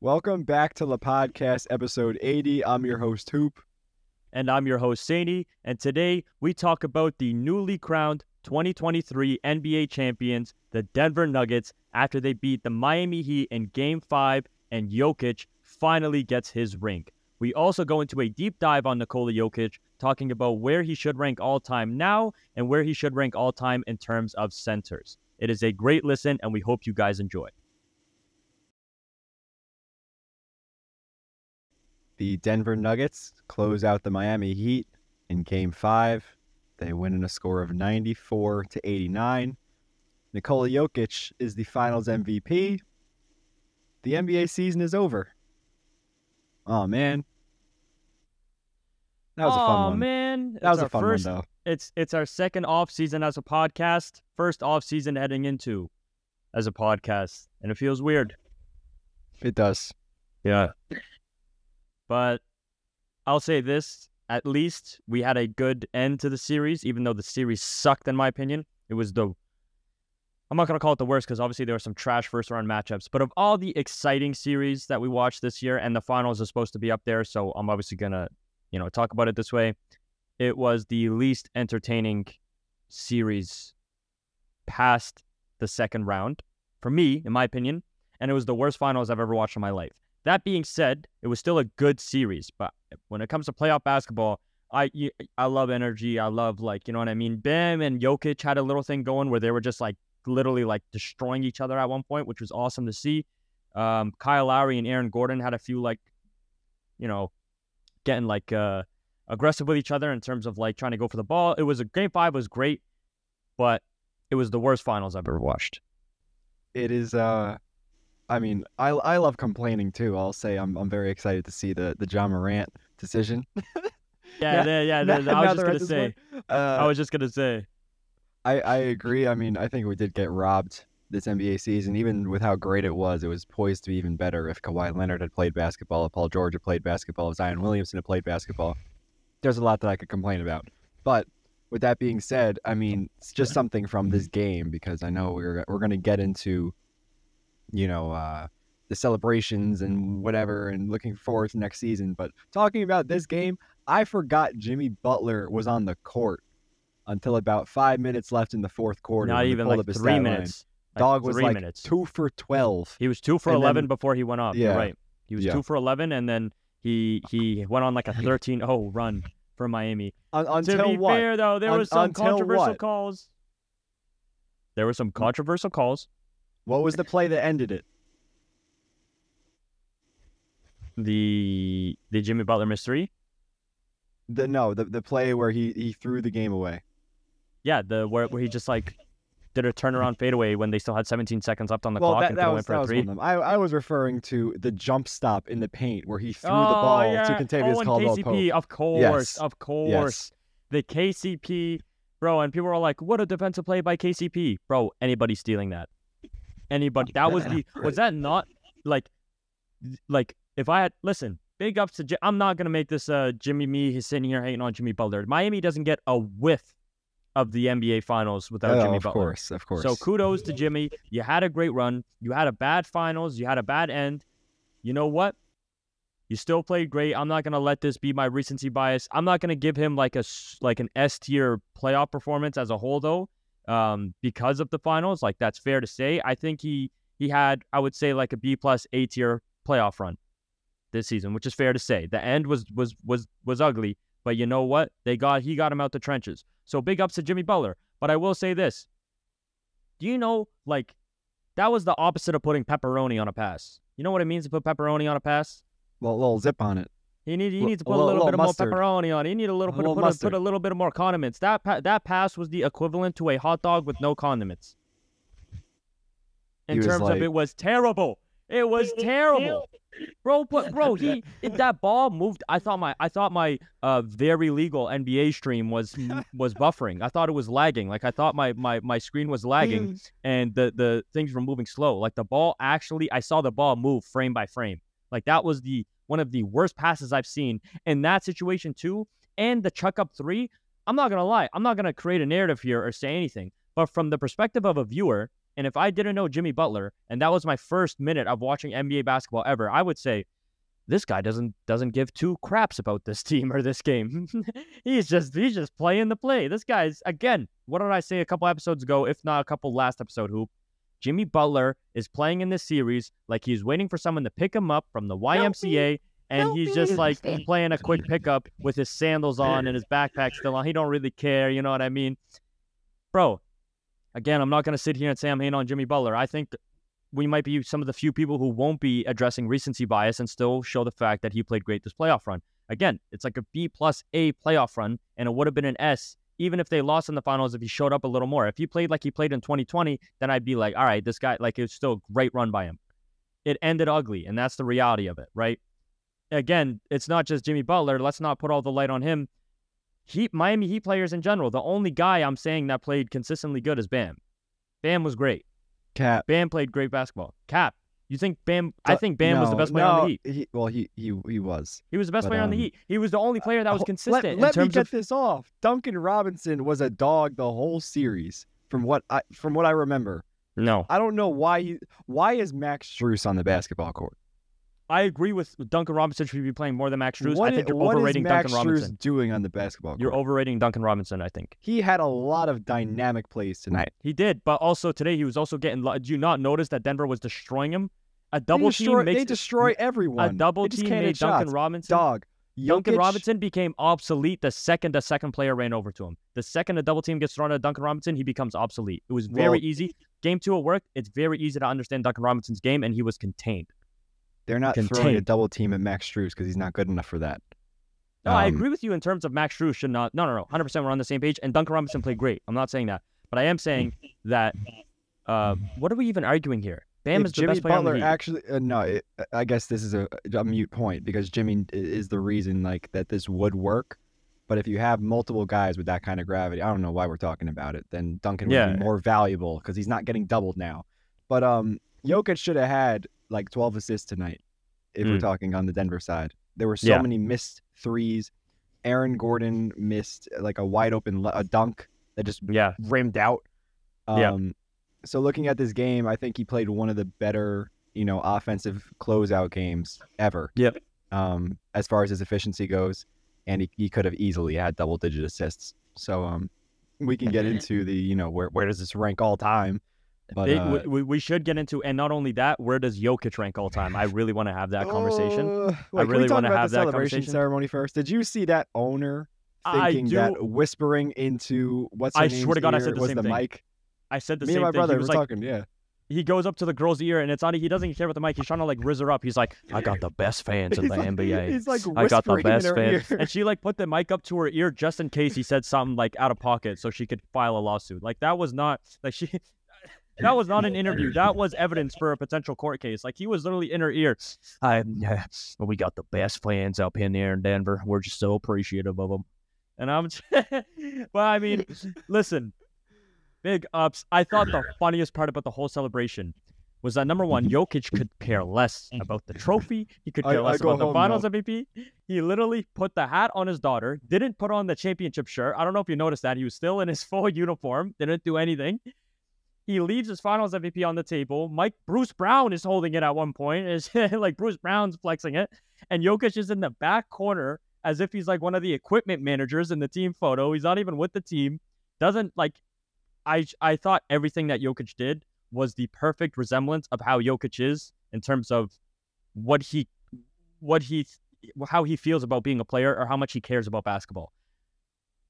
Welcome back to the podcast, episode 80. I'm your host, Hoop. And I'm your host, Saini. And today we talk about the newly crowned 2023 NBA champions, the Denver Nuggets, after they beat the Miami Heat in Game 5 and Jokic finally gets his ring. We also go into a deep dive on Nikola Jokic, talking about where he should rank all time now and where he should rank all time in terms of centers. It is a great listen, and we hope you guys enjoy. The Denver Nuggets close out the Miami Heat in game five. They win in a score of 94 to 89. Nikola Jokic is the finals MVP. The NBA season is over. Oh, man. That was oh, a fun one. man. That was a fun first, one, though. It's, it's our second off season as a podcast, first off season heading into as a podcast, and it feels weird. It does. Yeah. But I'll say this at least we had a good end to the series, even though the series sucked, in my opinion. It was the. I'm not going to call it the worst because obviously there were some trash first round matchups. But of all the exciting series that we watched this year, and the finals are supposed to be up there, so I'm obviously going to, you know, talk about it this way. It was the least entertaining series past the second round for me, in my opinion. And it was the worst finals I've ever watched in my life. That being said, it was still a good series. But when it comes to playoff basketball, I I love energy. I love like you know what I mean. Bam and Jokic had a little thing going where they were just like literally like destroying each other at one point, which was awesome to see. Um, Kyle Lowry and Aaron Gordon had a few like, you know, getting like uh, aggressive with each other in terms of like trying to go for the ball. It was a game five was great, but it was the worst finals I've ever watched. It is. Uh, I mean, I I love complaining too. I'll say I'm I'm very excited to see the the Ja Morant decision. Yeah, yeah, yeah. now- I was just gonna say. point. I Uh, was just gonna say. I I agree. I mean, I think we did get robbed this NBA season. Even with how great it was, it was poised to be even better if Kawhi Leonard had played basketball, if Paul George had played basketball, if Zion Williamson had played basketball. There's a lot that I could complain about. But with that being said, I mean, it's just something from this game because I know we're we're gonna get into, you know, uh, the celebrations and whatever, and looking forward to next season. But talking about this game, I forgot Jimmy Butler was on the court until about five minutes left in the fourth quarter. Not even like three minutes. Like Dog was like minutes. two for twelve. He was two for and then- eleven before he went off. You're Yeah. right. He was Yeah. two for eleven, and then he he went on like a 13-0 run for Miami. Un- to until be what? fair, though, there Un- was some controversial what? calls. There were some controversial calls. What was the play that ended it? The the Jimmy Butler missed three. The no, the the play where he he threw the game away. Yeah, the where, where he just like did a turnaround fadeaway when they still had 17 seconds left on the well, clock that, and that was, for that a three. one of them. I, I was referring to the jump stop in the paint where he threw the oh, ball yeah. to Kentavious oh, and Caldwell KCP, Pope. of course, Yes. of course. Yes. The KCP, bro, and people were like, "What a defensive play by KCP, bro." Anybody stealing that? Anybody? That was the. Was that not like, like if I had listen? Big ups to. I'm not gonna make this uh Jimmy me. He's sitting here hating on Jimmy Butler. Miami doesn't get a whiff of the NBA Finals without Oh, Jimmy of Butler. course, of course. So kudos to Jimmy. You had a great run. You had a bad finals. You had a bad end. You know what? You still played great. I'm not gonna let this be my recency bias. I'm not gonna give him like a s- like an S tier playoff performance as a whole though, um, because of the finals. Like that's fair to say. I think he he had I would say like a B plus A tier playoff run this season, which is fair to say. The end was was was was ugly, but you know what? They got he got him out the trenches. So big ups to Jimmy Butler. But I will say this: Do you know like that was the opposite of putting pepperoni on a pass? You know what it means to put pepperoni on a pass? well, little zip on it. You need you L- need to put a little- little, bit little of mustard. more pepperoni on it. You need a little A bit of little put a, put a little bit of more condiments. That pa- that pass was the equivalent to a hot dog with no condiments. In terms like- of it was terrible. It was terrible. Bro, but bro, he if that ball moved. I thought my I thought my uh very legal NBA stream was was buffering. I thought it was lagging. Like I thought my my my screen was lagging and the the things were moving slow. Like the ball actually, I saw the ball move frame by frame. Like that was the one of the worst passes I've seen in that situation too. And the chuck up three. I'm not gonna lie. I'm not gonna create a narrative here or say anything. But from the perspective of a viewer And if I didn't know Jimmy Butler, and that was my first minute of watching NBA basketball ever, I would say, this guy doesn't doesn't give two craps about this team or this game. he's just he's just playing the play. This guy's again. What did I say a couple episodes ago? If not a couple last episode, hoop. Jimmy Butler is playing in this series like he's waiting for someone to pick him up from the YMCA, and Help he's me. just like playing a quick pickup with his sandals on and his backpack still on. He don't really care. You know what I mean, bro? Again, I'm not gonna sit here and say I'm hating on Jimmy Butler. I think we might be some of the few people who won't be addressing recency bias and still show the fact that he played great this playoff run. Again, it's like a B plus A playoff run, and it would have been an S even if they lost in the finals if he showed up a little more. If he played like he played in 2020, then I'd be like, all right, this guy, like, it's still a great run by him. It ended ugly, and that's the reality of it, right? Again, it's not just Jimmy Butler. Let's not put all the light on him. Heat, Miami Heat players in general, the only guy I'm saying that played consistently good is Bam. Bam was great. Cap. Bam played great basketball. Cap, you think Bam? I think Bam was the best player on the Heat. He, well, he he he was. He was the best but, player on the um, Heat. He was the only player that was consistent Let, let me get of. this off. Duncan Robinson was a dog the whole series, from what I from what I remember. No, I don't know why he, why is Max Strus on the basketball court? I agree with Duncan Robinson should be playing more than Max Strus. What I think you're is overrating Max Duncan Robinson. Strus doing on the basketball court? You're overrating Duncan Robinson. I think he had a lot of dynamic plays tonight. he did, but also today he was also getting. Did you not notice that Denver was destroying him? A double destroy, team makes they destroy everyone. a double team made hit Duncan shots. Robinson. Dog. Duncan Jokic- Robinson became obsolete the second the second player ran over to him. The second a double team gets thrown at Duncan Robinson, he becomes obsolete. It was very Well- easy. Game two at work, it's very easy to understand Duncan Robinson's game, and he was contained. They're not throwing a double team at Max Strus because he's not good enough for that. No, I Um, agree with you in terms of Max Strus should not. No, no, no. 100% we're on the same page. And Duncan Robinson played great. I'm not saying that. But I am saying that. Uh, what are we even arguing here? Bam is the Jimmy best player Butler on the Heat. actually uh, no, it, I guess this is a, a mute point because Jimmy is the reason like that this would work. But if you have multiple guys with that kind of gravity, I don't know why we're talking about it. Then Duncan would Yeah. be more valuable because he's not getting doubled now. But um, Jokic should have had like 12 assists tonight if we're Mm. talking on the Denver side. There were so Yeah. many missed threes. Aaron Gordon missed uh, like a wide open le- a dunk that just Yeah. rimmed out. Um, Yeah. So looking at this game, I think he played one of the better, you know, offensive closeout games ever. Yep. Um, as far as his efficiency goes, and he, he could have easily had double digit assists. So um, we can get into the, you know, where where does this rank all time? But It- uh, we, we should get into, and not only that, where does Jokic rank all time? I really want to have that conversation. Uh, wait, we really wanna about have the that celebration conversation. ceremony first. Did you see that owner I thinking that whispering into what's I swear to God, I said the was same the thing. mic? I said the Me same and my thing. brother he were like, talking. Yeah. he goes up to the girl's ear, and it's not. He doesn't care about the mic. He's trying to like rizz her up. He's like, I got the best fans in the like- NBA. He's like I got the best fans. ear. And she like put the mic up to her ear just in case he said something like out of pocket so she could file a lawsuit. Like that was not like she that was not an interview. That was evidence for a potential court case. Like he was literally in her ear. I yeah, we got the best fans up in there in Denver. We're just so appreciative of them. And I'm well, I mean, listen. Big ups. I thought the funniest part about the whole celebration was that number one, mm-hmm. Jokic could care less mm-hmm. about the trophy. He could care I less go about the finals now. MVP. He literally put the hat on his daughter, didn't put on the championship shirt. I don't know if you noticed that. He was still in his full uniform, didn't do anything. He leaves his finals MVP on the table. Mike Bruce Brown is holding it at one point. It's like Bruce Brown's flexing it. And Jokic is in the back corner as if he's like one of the equipment managers in the team photo. He's not even with the team. Doesn't like I I thought everything that Jokic did was the perfect resemblance of how Jokic is in terms of what he what he how he feels about being a player or how much he cares about basketball.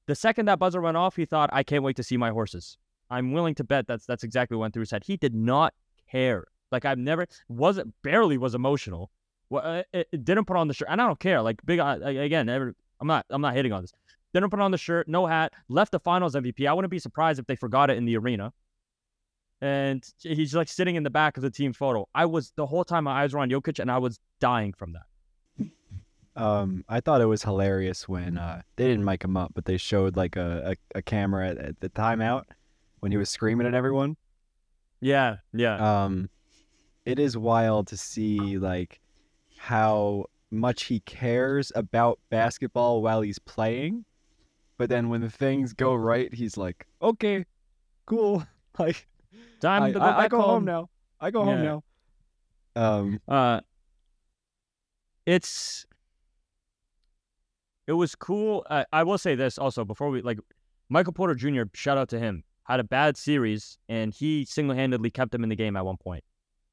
The second that buzzer went off, he thought, "I can't wait to see my horses." I'm willing to bet that's that's exactly what went through his head. He did not care. Like I've never wasn't barely was emotional. Well, uh, it, it didn't put on the shirt, and I don't care. Like big uh, again, every, I'm not I'm not hitting on this. Didn't put on the shirt, no hat, left the finals MVP. I wouldn't be surprised if they forgot it in the arena. And he's like sitting in the back of the team photo. I was the whole time my eyes were on Jokic, and I was dying from that. Um, I thought it was hilarious when uh, they didn't mic him up, but they showed like a, a, a camera at, at the timeout when he was screaming at everyone. Yeah, yeah. Um, it is wild to see like how much he cares about basketball while he's playing, but then when the things go right, he's like, "Okay, cool." Like Time I, to go I- I go home. home. now. I go home now. Um, Uh, it's it was cool. Uh, I will say this also before we like Michael Porter Jr. Shout out to him. Had a bad series and he single handedly kept him in the game at one point.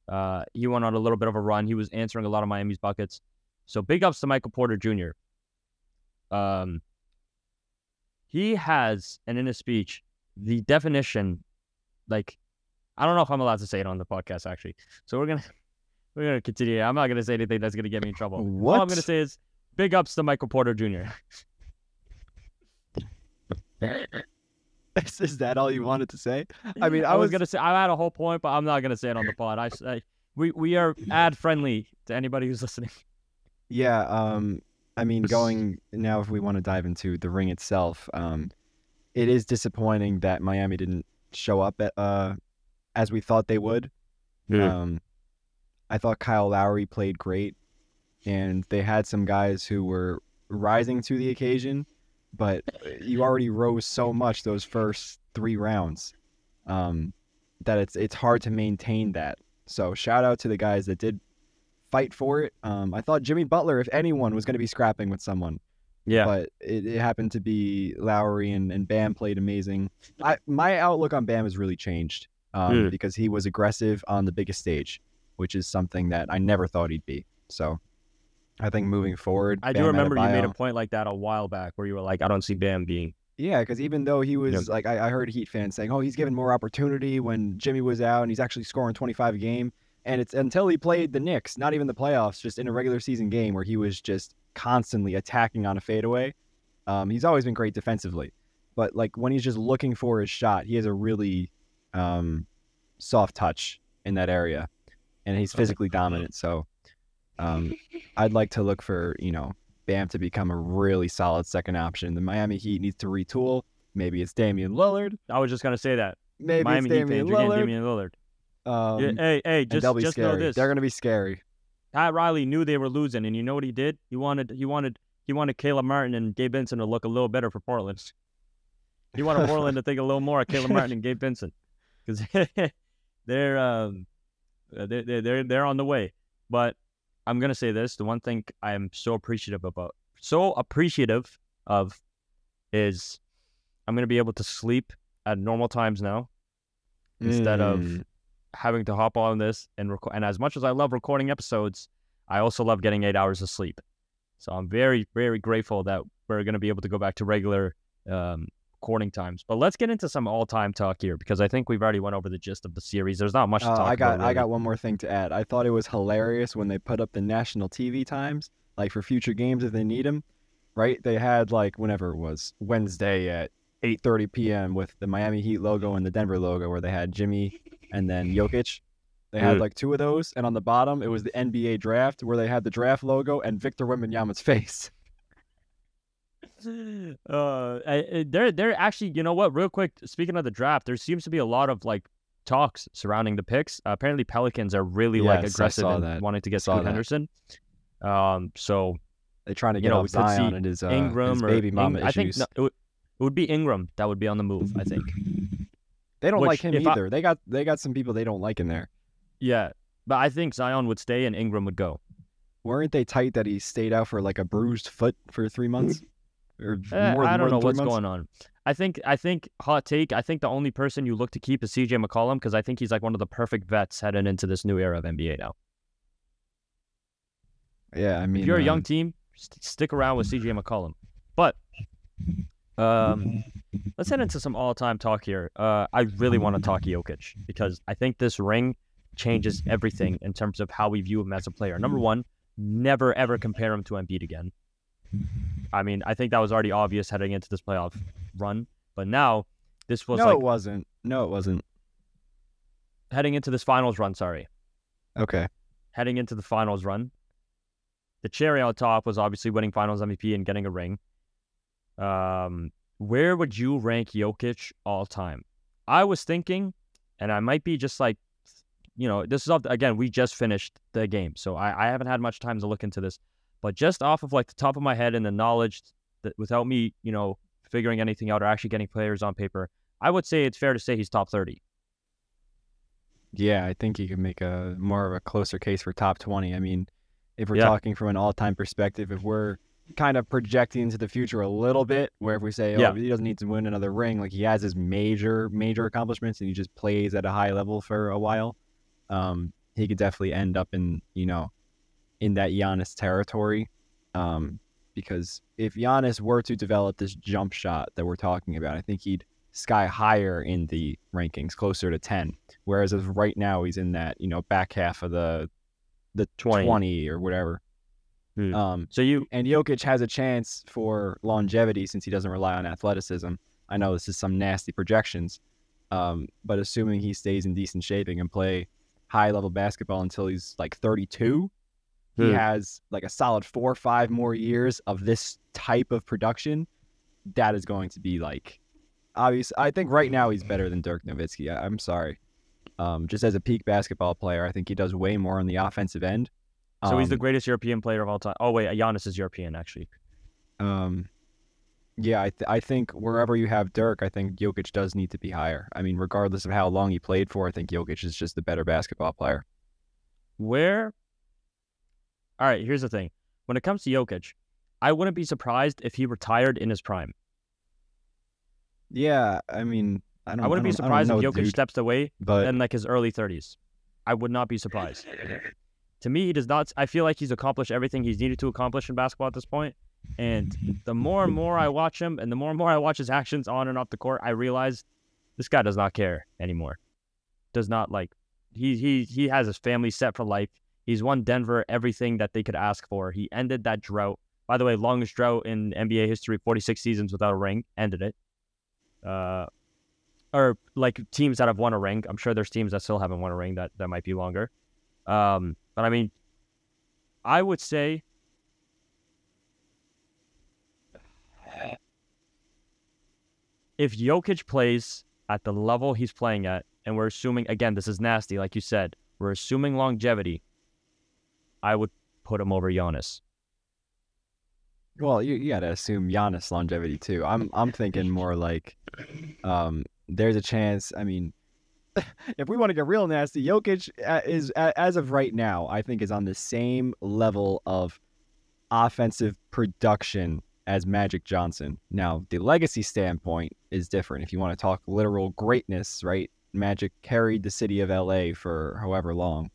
Uh, he went on a little bit of a run. He was answering a lot of Miami's buckets. So big ups to Michael Porter Jr. Um, he has, and in his speech, the definition, like, I don't know if I'm allowed to say it on the podcast actually. So we're gonna we're gonna continue. I'm not gonna say anything that's gonna get me in trouble. All I'm gonna say is big ups to Michael Porter Jr. is, is that all you wanted to say? I mean, I, I was was gonna say I had a whole point, but I'm not gonna say it on the pod. I, I we we are ad friendly to anybody who's listening. Yeah, um, I mean, going now, if we want to dive into the ring itself, um, it is disappointing that Miami didn't show up at, uh, as we thought they would. Um, I thought Kyle Lowry played great, and they had some guys who were rising to the occasion, but you already rose so much those first three rounds um, that it's it's hard to maintain that. So shout out to the guys that did fight for it. Um, I thought Jimmy Butler, if anyone, was going to be scrapping with someone, yeah, but it, it happened to be Lowry and, and Bam played amazing. I my outlook on Bam has really changed um, Mm. because he was aggressive on the biggest stage, which is something that I never thought he'd be. So I think moving forward, I do Bam remember you made a point like that a while back where you were like, I don't see Bam being. Yeah, because even though he was like, I, I heard Heat fans saying, "Oh, he's given more opportunity when Jimmy was out, and he's actually scoring 25 a game." And it's until he played the Knicks, not even the playoffs, just in a regular season game where he was just constantly attacking on a fadeaway. Um, he's always been great defensively, but like when he's just looking for his shot, he has a really um, soft touch in that area, and he's physically dominant. So um, I'd like to look for you know Bam to become a really solid second option. The Miami Heat needs to retool. Maybe it's Damian Lillard. I was just gonna say that. Maybe Miami it's Damian fans, Lillard. Damian Lillard. Um, Yeah, hey, hey, just they'll be just know this. They're gonna be scary. Pat Riley knew they were losing, and you know what he did? He wanted he wanted he wanted Caleb Martin and Gabe Vincent to look a little better for Portland. He wanted Portland to think a little more of Caleb Martin and Gabe Vincent because they're um uh, they they they're they're on the way. But I'm gonna say this: the one thing I am so appreciative about, so appreciative of, is I'm gonna be able to sleep at normal times now instead of Mm. Having to hop on this and record. And as much as I love recording episodes, I also love getting eight hours of sleep. So I'm very, very grateful that we're going to be able to go back to regular um, recording times. But let's get into some all-time talk here because I think we've already went over the gist of the series. There's not much to Uh, talk I got about. I got one more thing to add. I thought it was hilarious when they put up the national TV times, like for future games if they need them. Right? They had like whenever it was Wednesday at 8:30 p.m. with the Miami Heat logo and the Denver logo, where they had Jimmy and then Jokic. They had Mm. like two of those, and on the bottom it was the NBA draft, where they had the draft logo and Victor Wembanyama's face. uh, I- I- they're they're actually, you know what? Real quick, speaking of the draft, there seems to be a lot of like talks surrounding the picks. Uh, apparently, Pelicans are really like Yes, I aggressive saw in that. wanting to get Saw Scoot that. Henderson. Um, so They're trying to You get know, off we could see Zion and his, uh, Ingram his or baby Ing- mama I think no, it, would, it would be Ingram that would be on the move. I think. They don't like him if I- either. They got they got some people they don't like in there. Yeah, but I think Zion would stay and Ingram would go. Weren't they tight that he stayed out for like a bruised foot for three months? Or Eh, more, I don't more know than what's months? going on. I think I think hot take. I think the only person you look to keep is CJ McCollum because I think he's like one of the perfect vets heading into this new era of NBA now. Yeah, I mean, if you're a young um, team, st- stick around with CJ McCollum. But um, let's head into some all-time talk here. Uh, I really want to talk Jokic because I think this ring changes everything in terms of how we view him as a player. Number one, never ever compare him to Embiid again. I mean, I think that was already obvious heading into this playoff run, but now this was no, like it wasn't. No, it wasn't. heading into this finals run. Sorry, Okay. heading into the finals run. The cherry on top was obviously winning finals MVP and getting a ring. Um, where would you rank Jokic all time? I was thinking, and I might be just like, you know, this is off again. We just finished the game, so I, I haven't had much time to look into this. But just off of like the top of my head and the knowledge that without me, you know, figuring anything out or actually getting players on paper, I would say it's fair to say he's top thirty. Yeah, I think you can make a more of a closer case for top 20. I mean, if we're Yeah. talking from an all-time perspective, if we're kind of projecting into the future a little bit, where if we say, oh, Yeah. he doesn't need to win another ring, like he has his major, major accomplishments and he just plays at a high level for a while, um, he could definitely end up in, you know, in that Giannis territory. Um, because if Giannis were to develop this jump shot that we're talking about, I think he'd sky higher in the rankings, closer to 10. Whereas as right now, he's in that, you know, back half of the the 20. 20, or whatever. Hmm. Um, So you and Jokic has a chance for longevity since he doesn't rely on athleticism. I know this is some nasty projections, um, but assuming he stays in decent shape and can play high level basketball until he's like 32, he Hmm. has like a solid four or five more years of this type of production. That is going to be like obvious. I think right now he's better than Dirk Nowitzki. I, I'm sorry. Um, just as a peak basketball player, I think he does way more on the offensive end. So he's the Um, greatest European player of all time. Oh wait, Giannis is European actually. Um, yeah, I, th- I think wherever you have Dirk, I think Jokic does need to be higher. I mean, regardless of how long he played for, I think Jokic is just the better basketball player. Where? All right, here's the thing. When it comes to Jokic, I wouldn't be surprised if he retired in his prime. Yeah, I mean, I don't. I wouldn't be don't- I don't surprised if know, Jokic dude, steps away but in like his early 30s. I would not be surprised. to me, he does not. I feel like he's accomplished everything he's needed to accomplish in basketball at this point. And the more and more I watch him, and the more and more I watch his actions on and off the court, I realize this guy does not care anymore. Does not like he he he has his family set for life. He's won Denver everything that they could ask for. He ended that drought. By the way, longest drought in NBA history, 46 seasons without a ring. Ended it. Uh, or like teams that have won a ring. I'm sure there's teams that still haven't won a ring that that might be longer. Um, but I mean, I would say if Jokic plays at the level he's playing at, and we're assuming again this is nasty, like you said, we're assuming longevity. I would put him over Giannis. well, you, you got to assume Giannis longevity too. I'm I'm thinking more like, um, there's a chance. I mean, if we want to get real nasty, Jokic is as of right now, I think is on the same level of offensive production as Magic Johnson. Now, the legacy standpoint is different. If you want to talk literal greatness, right? Magic carried the city of LA for however long.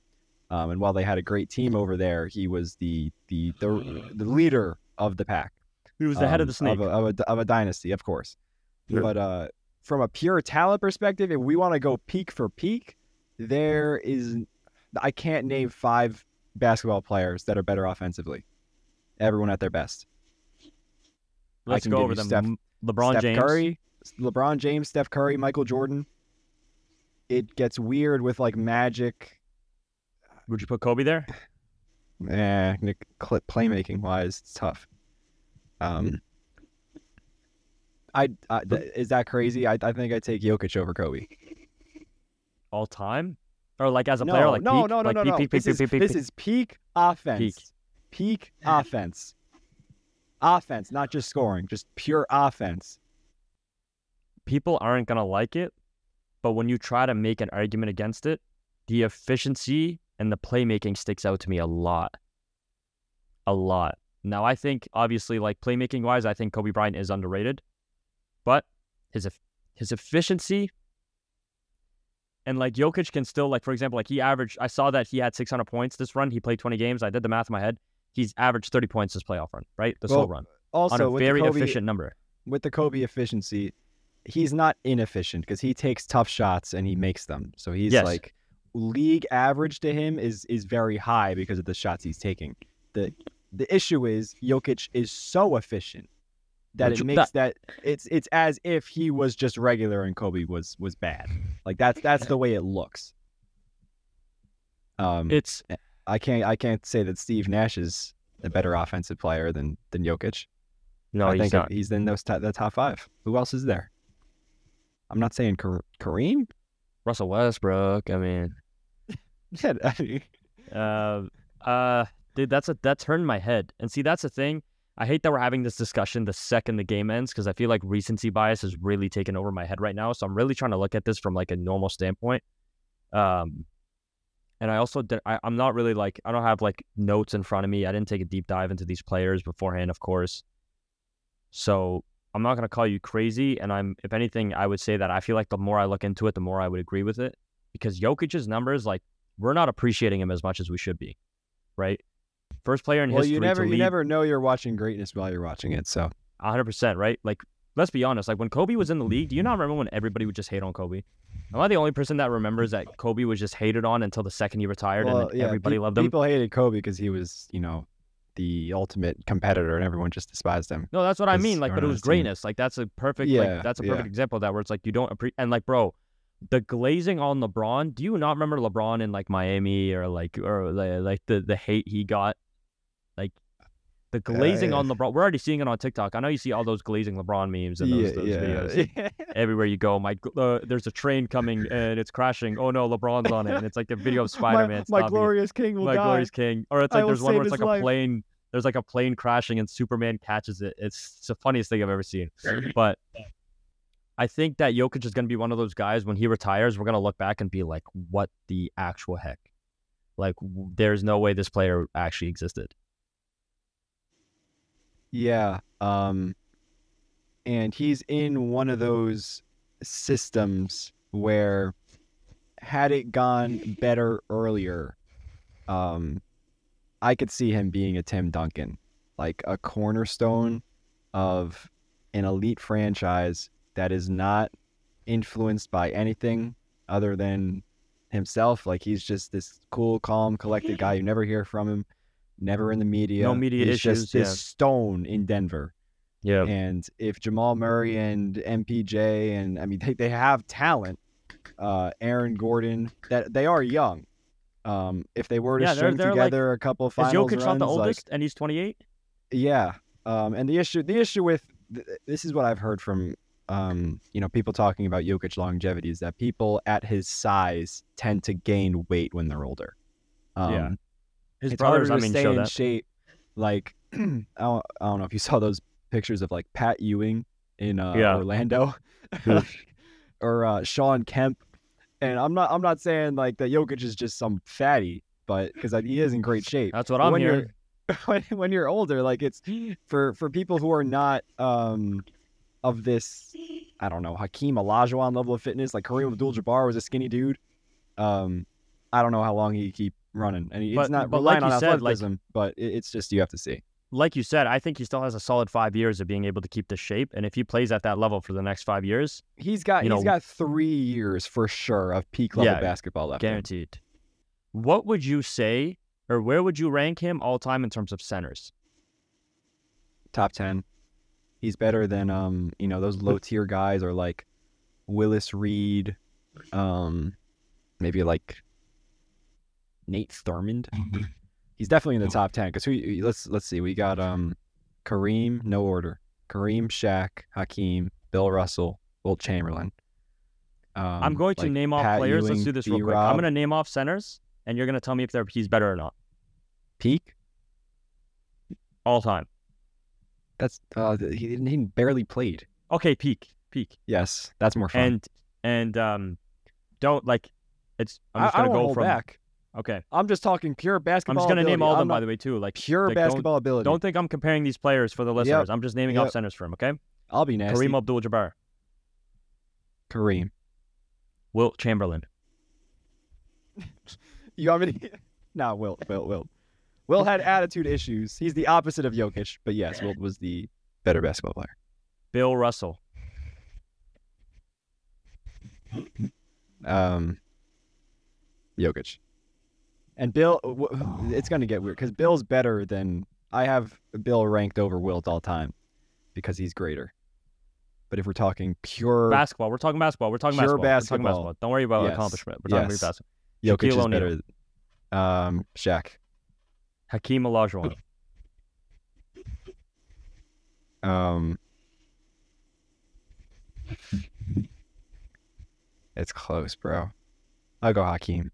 Um, and while they had a great team over there, he was the the the, the leader of the pack. He was the head of um, the snake. of a, of a, of a dynasty, of course. Sure. But uh, from a pure talent perspective, if we want to go peak for peak, there is I can't name five basketball players that are better offensively. Everyone at their best. Let's go over them. Steph- LeBron Steph James. Curry, LeBron James, Steph Curry, Michael Jordan. It gets weird with like Magic. Would you put Kobe there? Yeah, playmaking wise, it's tough. Um, I, I th- is that crazy? I, I think I take Jokic over Kobe. All time? Or like as a no, player? Like no, peak? no, no, like no, peak, no. Peak, this peak, is peak, this peak. is peak offense. Peak offense. Offense, not just scoring, just pure offense. people aren't going to like it, but when you try to make an argument against it, the efficiency and the playmaking sticks out to me a lot. A lot. Now, I think obviously, like playmaking wise, I think Kobe Bryant is underrated, but his his efficiency and like Jokic can still like for example, like he averaged. I saw that he had 600 points this run. He played 20 games. I did the math in my head. He's averaged 30 points this playoff run, right? Slow Well, run Also, on a very Kobe, efficient number. with the Kobe efficiency, he's not inefficient because he takes tough shots and he makes them. So he's Yes. like league average to him is is very high because of the shots he's taking. The the issue is Jokic is so efficient that it makes that it's it's as if he was just regular and Kobe was was bad. Like that's that's the way it looks. Um, It's I can't I can't say that Steve Nash is a better offensive player than than Jokic. no, I he's think not. he's in those top, the top five. Who else is there? I'm not saying Kar- Kareem. Russell Westbrook. I mean, Yeah, I mean, uh, uh, dude, that's a that turned my head. And see, that's the thing. I hate that we're having this discussion the second the game ends because I feel like recency bias is really taking over my head right now. So I'm really trying to look at this from like a normal standpoint. Um, and I also did, I, I'm not really like I don't have like notes in front of me. I didn't take a deep dive into these players beforehand, of course. So I'm not gonna call you crazy. And I'm if anything, I would say that I feel like the more I look into it, the more I would agree with it. Because Jokic's numbers, like we're not appreciating him as much as we should be, right? First player in Well, history you never you never know you're watching greatness while you're watching it. So 100%, right? Like, let's be honest. Like, when Kobe was in the league, do you not remember when everybody would just hate on Kobe? Am I the only person that remembers that Kobe was just hated on until the second he retired well, and then yeah, everybody pe- loved him? People hated Kobe because he was, you know, the ultimate competitor, and everyone just despised him. No, that's what I mean. Like, but it was his team. greatness. Like, that's a perfect, Yeah, like, that's a yeah. perfect example of that where it's like you don't appreciate, and like, bro, the glazing on LeBron, do you not remember LeBron in like Miami or like, or like the, the hate he got? Like, the glazing yeah. on LeBron, we're already seeing it on TikTok. I know you see all those glazing LeBron memes and those, those videos. everywhere you go. My uh, there's a train coming and it's crashing. Oh no, LeBron's on it, and it's like the video of Spider Man. my, my glorious king will my die. glorious king. Or it's like will there's one where it's like life. a plane. There's like a plane crashing and Superman catches it. It's, it's the funniest thing I've ever seen. But I think that Jokic is going to be one of those guys when he retires. We're going to look back and be like, what the actual heck? Like, w- there's no way this player actually existed. Yeah. Um and he's in one of those systems where had it gone better earlier, um I could see him being a Tim Duncan, like a cornerstone of an elite franchise that is not influenced by anything other than himself. Like he's just this cool, calm, collected guy. You never hear from him, never in the media. No media he's issues, Just this yeah. stone in Denver. Yeah. And if Jamal Murray and MPJ and I mean they, they have talent, uh, Aaron Gordon, that they are young. Um, if they were to Yeah, they're- string they're like- together a couple of finals Jokic runs, not the like- oldest and he's 28? yeah. Um, and the issue, the issue with th- this is what I've heard from, um, you know, people talking about Jokic longevity is that people at his size tend to gain weight when they're older. Um, Yeah. His it's brothers, I mean, stay show in that. shape. Like, I don't, I don't know if you saw those pictures of like Pat Ewing in uh, Yeah. Orlando, or uh, Shawn Kemp. And I'm not, I'm not saying like that Jokic is just some fatty, but because he is in great shape That's what I'm when hearing. You're, when, when you're older, like it's for for people who are not um of this, I don't know, Hakeem Olajuwon level of fitness. Like Kareem Abdul-Jabbar was a skinny dude. Um, I don't know how long he keep running, and he- But- it's not but like you said, like- but it's just you have to see. like you said, I think he still has a solid five years of being able to keep the shape. And if he plays at that level for the next five years, He's got he's know- got three years for sure of peak level Yeah, basketball left. in him. guaranteed. What would you say, or where would you rank him all time in terms of centers? top 10 he's better than um you know those low tier guys are like willis reed um maybe like nate thurmond he's definitely in the top 10 because who let's let's see we got um kareem no order kareem Shaq, hakeem bill russell wilt chamberlain um, I'm going to like name off Pat players. Let's do this real quick. I'm going to name off centers, and you're going to tell me if they're he's better or not peak all time. that's uh he, didn't- he barely played Okay, peak, peak, yes that's more fun and and um, don't like it's. I'm just I going don't to go from. back Okay, i'm just talking pure basketball. I'm just going to name all of them by the way too. Like pure like, don't- basketball ability Don't think I'm comparing these players for the listeners. I'm just naming off centers for him. Okay, I'll be nasty. Kareem Abdul-Jabbar, Kareem. Wilt Chamberlain, You want me to? nah, Wilt, Wilt, Wilt. Wilt had attitude issues. He's the opposite of Jokic, but yes, Wilt was the better basketball player. Bill Russell, Um, Jokic. And Bill, it's going to get weird because Bill's better than I have Bill ranked over Wilt all time because he's greater. But if we're talking pure basketball. We're talking basketball. We're talking Pure basketball. We're talking basketball. Don't worry about Yes. accomplishment. We're talking Yes. about basketball. Jokic Shaquille is better. Um, Shaq. Hakeem Olajuwon, Um, it's close, bro. I'll go Hakeem.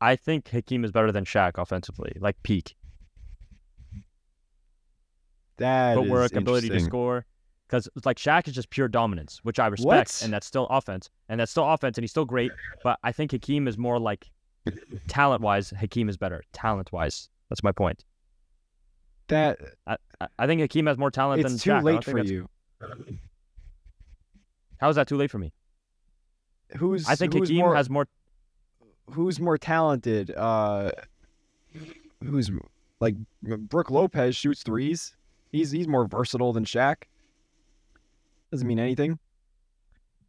I think Hakeem is better than Shaq offensively, like peak That is footwork, ability to score. Because like Shaq is just pure dominance, which I respect, What? and that's still offense, and that's still offense, and he's still great. But I think Hakeem is more like talent wise. Hakeem is better talent wise. That's my point. That I, I- think Hakeem has more talent than it's too Shaq. Late for you. How is that too late for me? Who's I think Hakeem more, has more. Who's more talented? Uh, who's like Brook Lopez shoots threes. He's he's more versatile than Shaq. Doesn't mean anything.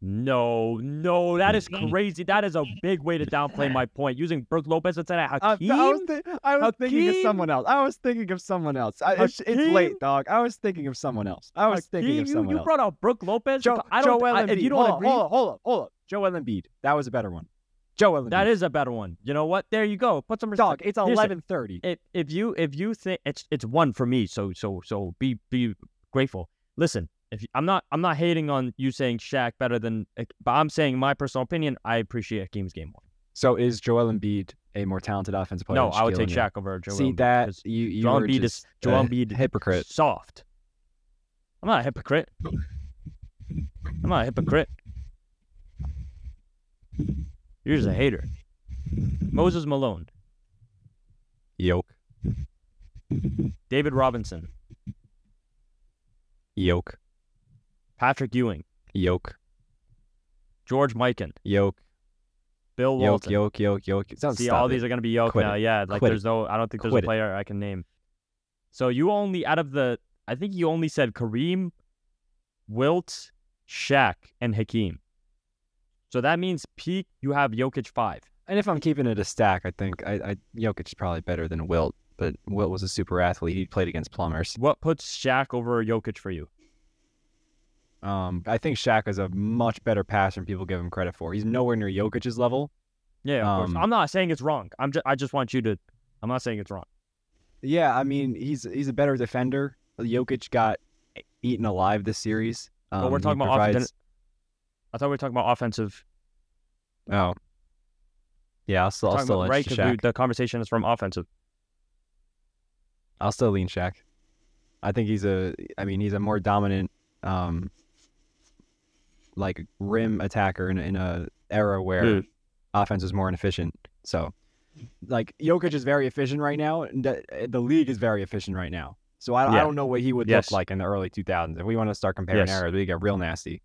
No, no, that is crazy. That is a big way to downplay my point. Using Brook Lopez instead of I, Hakeem. I was, thi- I was thinking of someone else. I was thinking of someone else. I, it's, it's late, dog. I was thinking of someone else. I was thinking of someone you else. You brought out Brook Lopez. Joe, I don't. Joel I, Embiid. if you don't hold agree, up, hold up, hold up, hold up. Joel Embiid. That was a better one. Joel Embiid. that is a better one. You know what? There you go. Put some respect. dog. It's eleven thirty. If you if you think it's it's one for me, so so so be be grateful. Listen, if you, I'm not I'm not hating on you saying Shaq better than, but I'm saying my personal opinion. I appreciate Hakeem's game more. So is Joel Embiid a more talented offensive player? No, I would take? Shaq over Joel. See Embiid, that you you Joel Embiid is Joel Embiid hypocrite. soft. I'm not a hypocrite. I'm not a hypocrite. You're just a hater. Moses Malone, Yoke, David Robinson, yoke, Patrick Ewing, yoke, George Mikan, yoke, Bill Walton. yoke, yoke, yoke. Don't See, all it. these are gonna be yoke Quit now. it. Yeah, like Quit it. there's no. I don't think there's Quit a it. player I can name. So you only out of the. I think you only said Kareem, Wilt, Shaq, and Hakeem. So that means peak. You have Jokic five. And if I'm keeping it a stack, I think I, I Jokic is probably better than Wilt. But Wilt was a super athlete. He played against plumbers. What puts Shaq over Jokic for you? Um, I think Shaq is a much better passer than people give him credit for. He's nowhere near Jokic's level. Yeah, of course. Um, I'm not saying it's wrong. I'm just. I just want you to. I'm not saying it's wrong. Yeah, I mean he's he's a better defender. Jokic got eaten alive this series. Um, But we're talking about provides- offense. I thought we were talking about offensive. Oh, yeah. I'll still I'll still lean right? Shaq. the conversation is from offensive. I'll still lean Shaq. I think he's a. I mean, he's a more dominant, um, like rim attacker in, in a era where Dude. offense is more inefficient. So, like Jokic is very efficient right now, and the, the league is very efficient right now. So I, I don't know what he would Yes. look like in the early 2000s. If we want to start comparing Yes. eras, we get real nasty.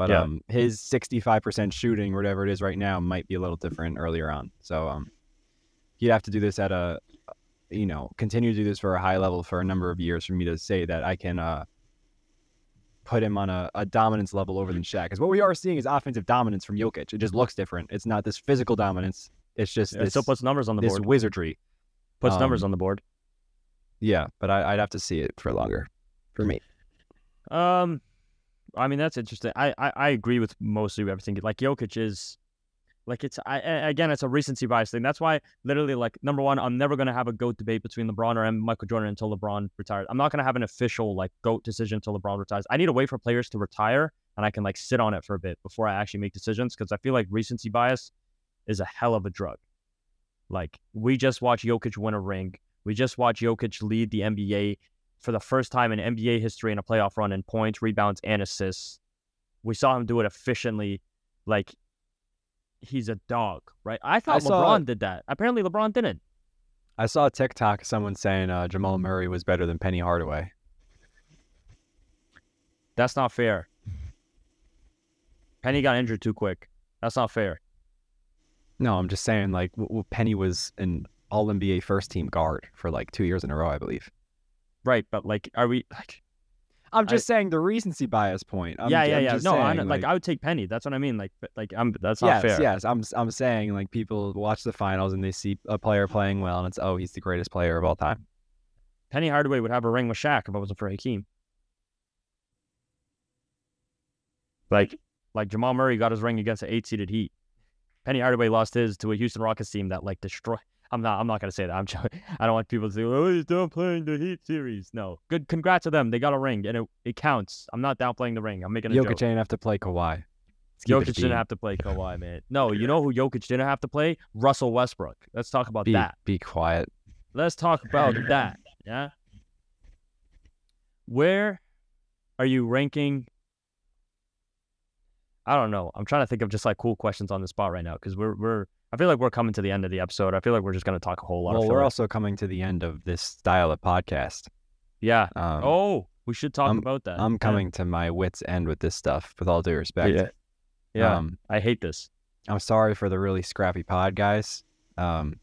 But Yeah. um, his 65% shooting, whatever it is right now, might be a little different earlier on. So um, he'd have to do this at a, you know, continue to do this for a high level for a number of years for me to say that I can uh, put him on a, a dominance level over than Shaq. Because what we are seeing is offensive dominance from Jokic. It just looks different. It's not this physical dominance. It's just It this, still puts numbers on the this board. wizardry. Puts numbers um, on the board. Yeah, but I, I'd have to see it for longer for me. Um, I mean that's interesting. I, I, I agree with mostly everything. Like Jokic is, like it's I again it's a recency bias thing. That's why literally like number one, I'm never gonna have a goat debate between LeBron or Michael Jordan until LeBron retires. I'm not gonna have an official like goat decision until LeBron retires. I need to wait for players to retire and I can like sit on it for a bit before I actually make decisions because I feel like recency bias is a hell of a drug. Like we just watched Jokic win a ring. We just watched Jokic lead the NBA for the first time in NBA history in a playoff run in points, rebounds, and assists. We saw him do it efficiently. Like he's a dog, right? I thought saw- LeBron did that. Apparently, LeBron didn't. I saw a TikTok someone saying uh, Jamal Murray was better than Penny Hardaway. That's not fair. Penny got injured too quick. That's not fair. No, I'm just saying like w- w- Penny was an All NBA first team guard for like two years in a row, I believe. Right, but like, are we like? I'm I- just saying the recency bias point. I'm, yeah, yeah, I'm yeah. No, I saying, know, like, I would take Penny. That's what I mean. Like, like I'm. That's not yes, fair. yes. I'm I'm saying like people watch the finals and they see a player playing well and it's oh he's the greatest player of all time. Penny Hardaway would have a ring with Shaq if it wasn't for Hakeem. Like, like Jamal Murray got his ring against the eight seeded Heat. Penny Hardaway lost his to a Houston Rockets team that like destroy. I'm not. I'm not gonna say that. I'm. joking. I don't want people to say, "Oh, he's downplaying the Heat series." No. Good. Congrats to them. They got a ring, and it, it counts. I'm not downplaying the ring. I'm making a Jokic joke. didn't have to play Kawhi. Let's Jokic didn't have to play Kawhi, man. No, you know who Jokic didn't have to play? Russell Westbrook. Let's talk about be, that. be quiet. Let's talk about that. Yeah. Where? are you ranking? I don't know. I'm trying to think of just like cool questions on the spot right now because we're we're. I feel like we're coming to the end of the episode. I feel like we're just gonna talk a whole lot Well, we're also coming to the end of this style of podcast. yeah. Um, oh, we should talk I'm- about that. I'm Yeah. coming to my wits' end with this stuff. With all due respect, Yeah. Yeah. Um, I hate this. I'm sorry for the really scrappy pod, guys. Um,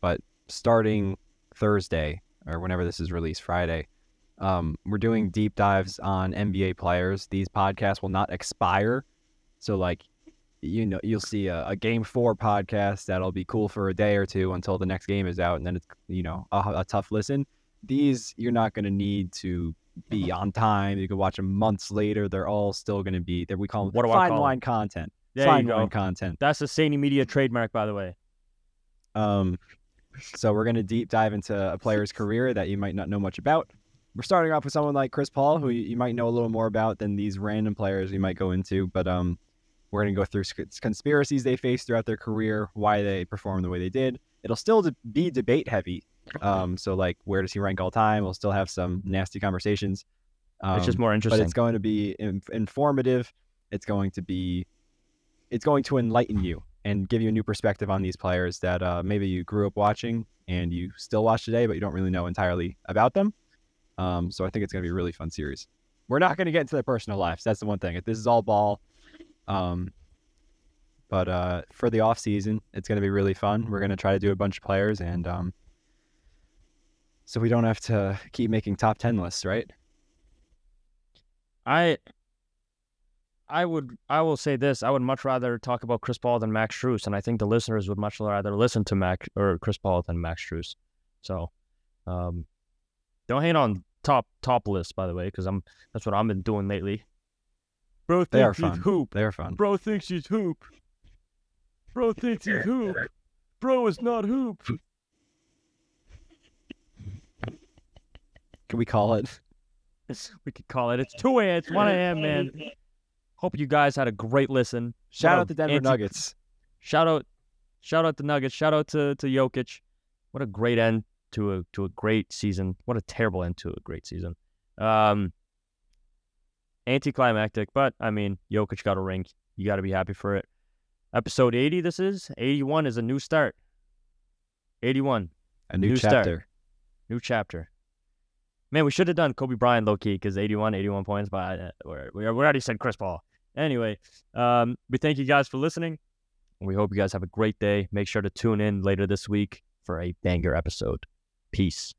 but starting Thursday or whenever this is released, Friday, um, we're doing deep dives on NBA players. These podcasts will not expire, so like, you know, you'll see a, a Game Four podcast that'll be cool for a day or two until the next game is out, and then it's you know a, a tough listen. These you're not going to need to be on time. You can watch them months later. They're all still going to be there. We call them What do I fine call 'em? wine content. There fine wine content. That's a Saney Media trademark, by the way. Um, so we're going to deep dive into a player's career that you might not know much about. We're starting off with someone like Chris Paul, who you, you might know a little more about than these random players you might go into. But um, we're going to go through conspiracies they faced throughout their career, why they performed the way they did. It'll still be debate heavy. Um, so like, where does he rank all time? We'll still have some nasty conversations. Um, it's just more interesting. but it's going to be in- informative. It's going to be, it's going to enlighten you and give you a new perspective on these players that uh, maybe you grew up watching and you still watch today, but you don't really know entirely about them. Um, so I think it's going to be a really fun series. We're not going to get into their personal lives. That's the one thing. If This is all ball. Um, but uh, for the off season, it's going to be really fun. We're going to try to do a bunch of players, and um, so we don't have to keep making top ten lists, right? I I would I will say this. I would much rather talk about Chris Paul than Max Strus, and I think the listeners would much rather listen to Max or Chris Paul than Max Strus. So, um, don't hate on top top lists, by the way, because I'm that's what I've been doing lately. Bro They are thinks fun. he's hoop. They're fun. Bro thinks he's hoop. Bro thinks he's hoop. Bro is not hoop. Can we call it? We could call it. It's 2 a.m. It's 1 a.m., man. Hope you guys had a great listen. Shout What out to the Denver anti- Nuggets. Shout out, shout out the Nuggets. Shout out to to Jokic. What a great end to a to a great season. What a terrible end to a great season. Um, anticlimactic, but I mean, Jokic got a ring. You got to be happy for it. Episode 80. This is 81 is a new start. 81, A new, New start. chapter. new chapter. Man, we should have done Kobe Bryant low key because 81, 81 points, but uh, we already said Chris Paul. Anyway, um, we thank you guys for listening. We hope you guys have a great day. Make sure to tune in later this week for a banger episode. Peace.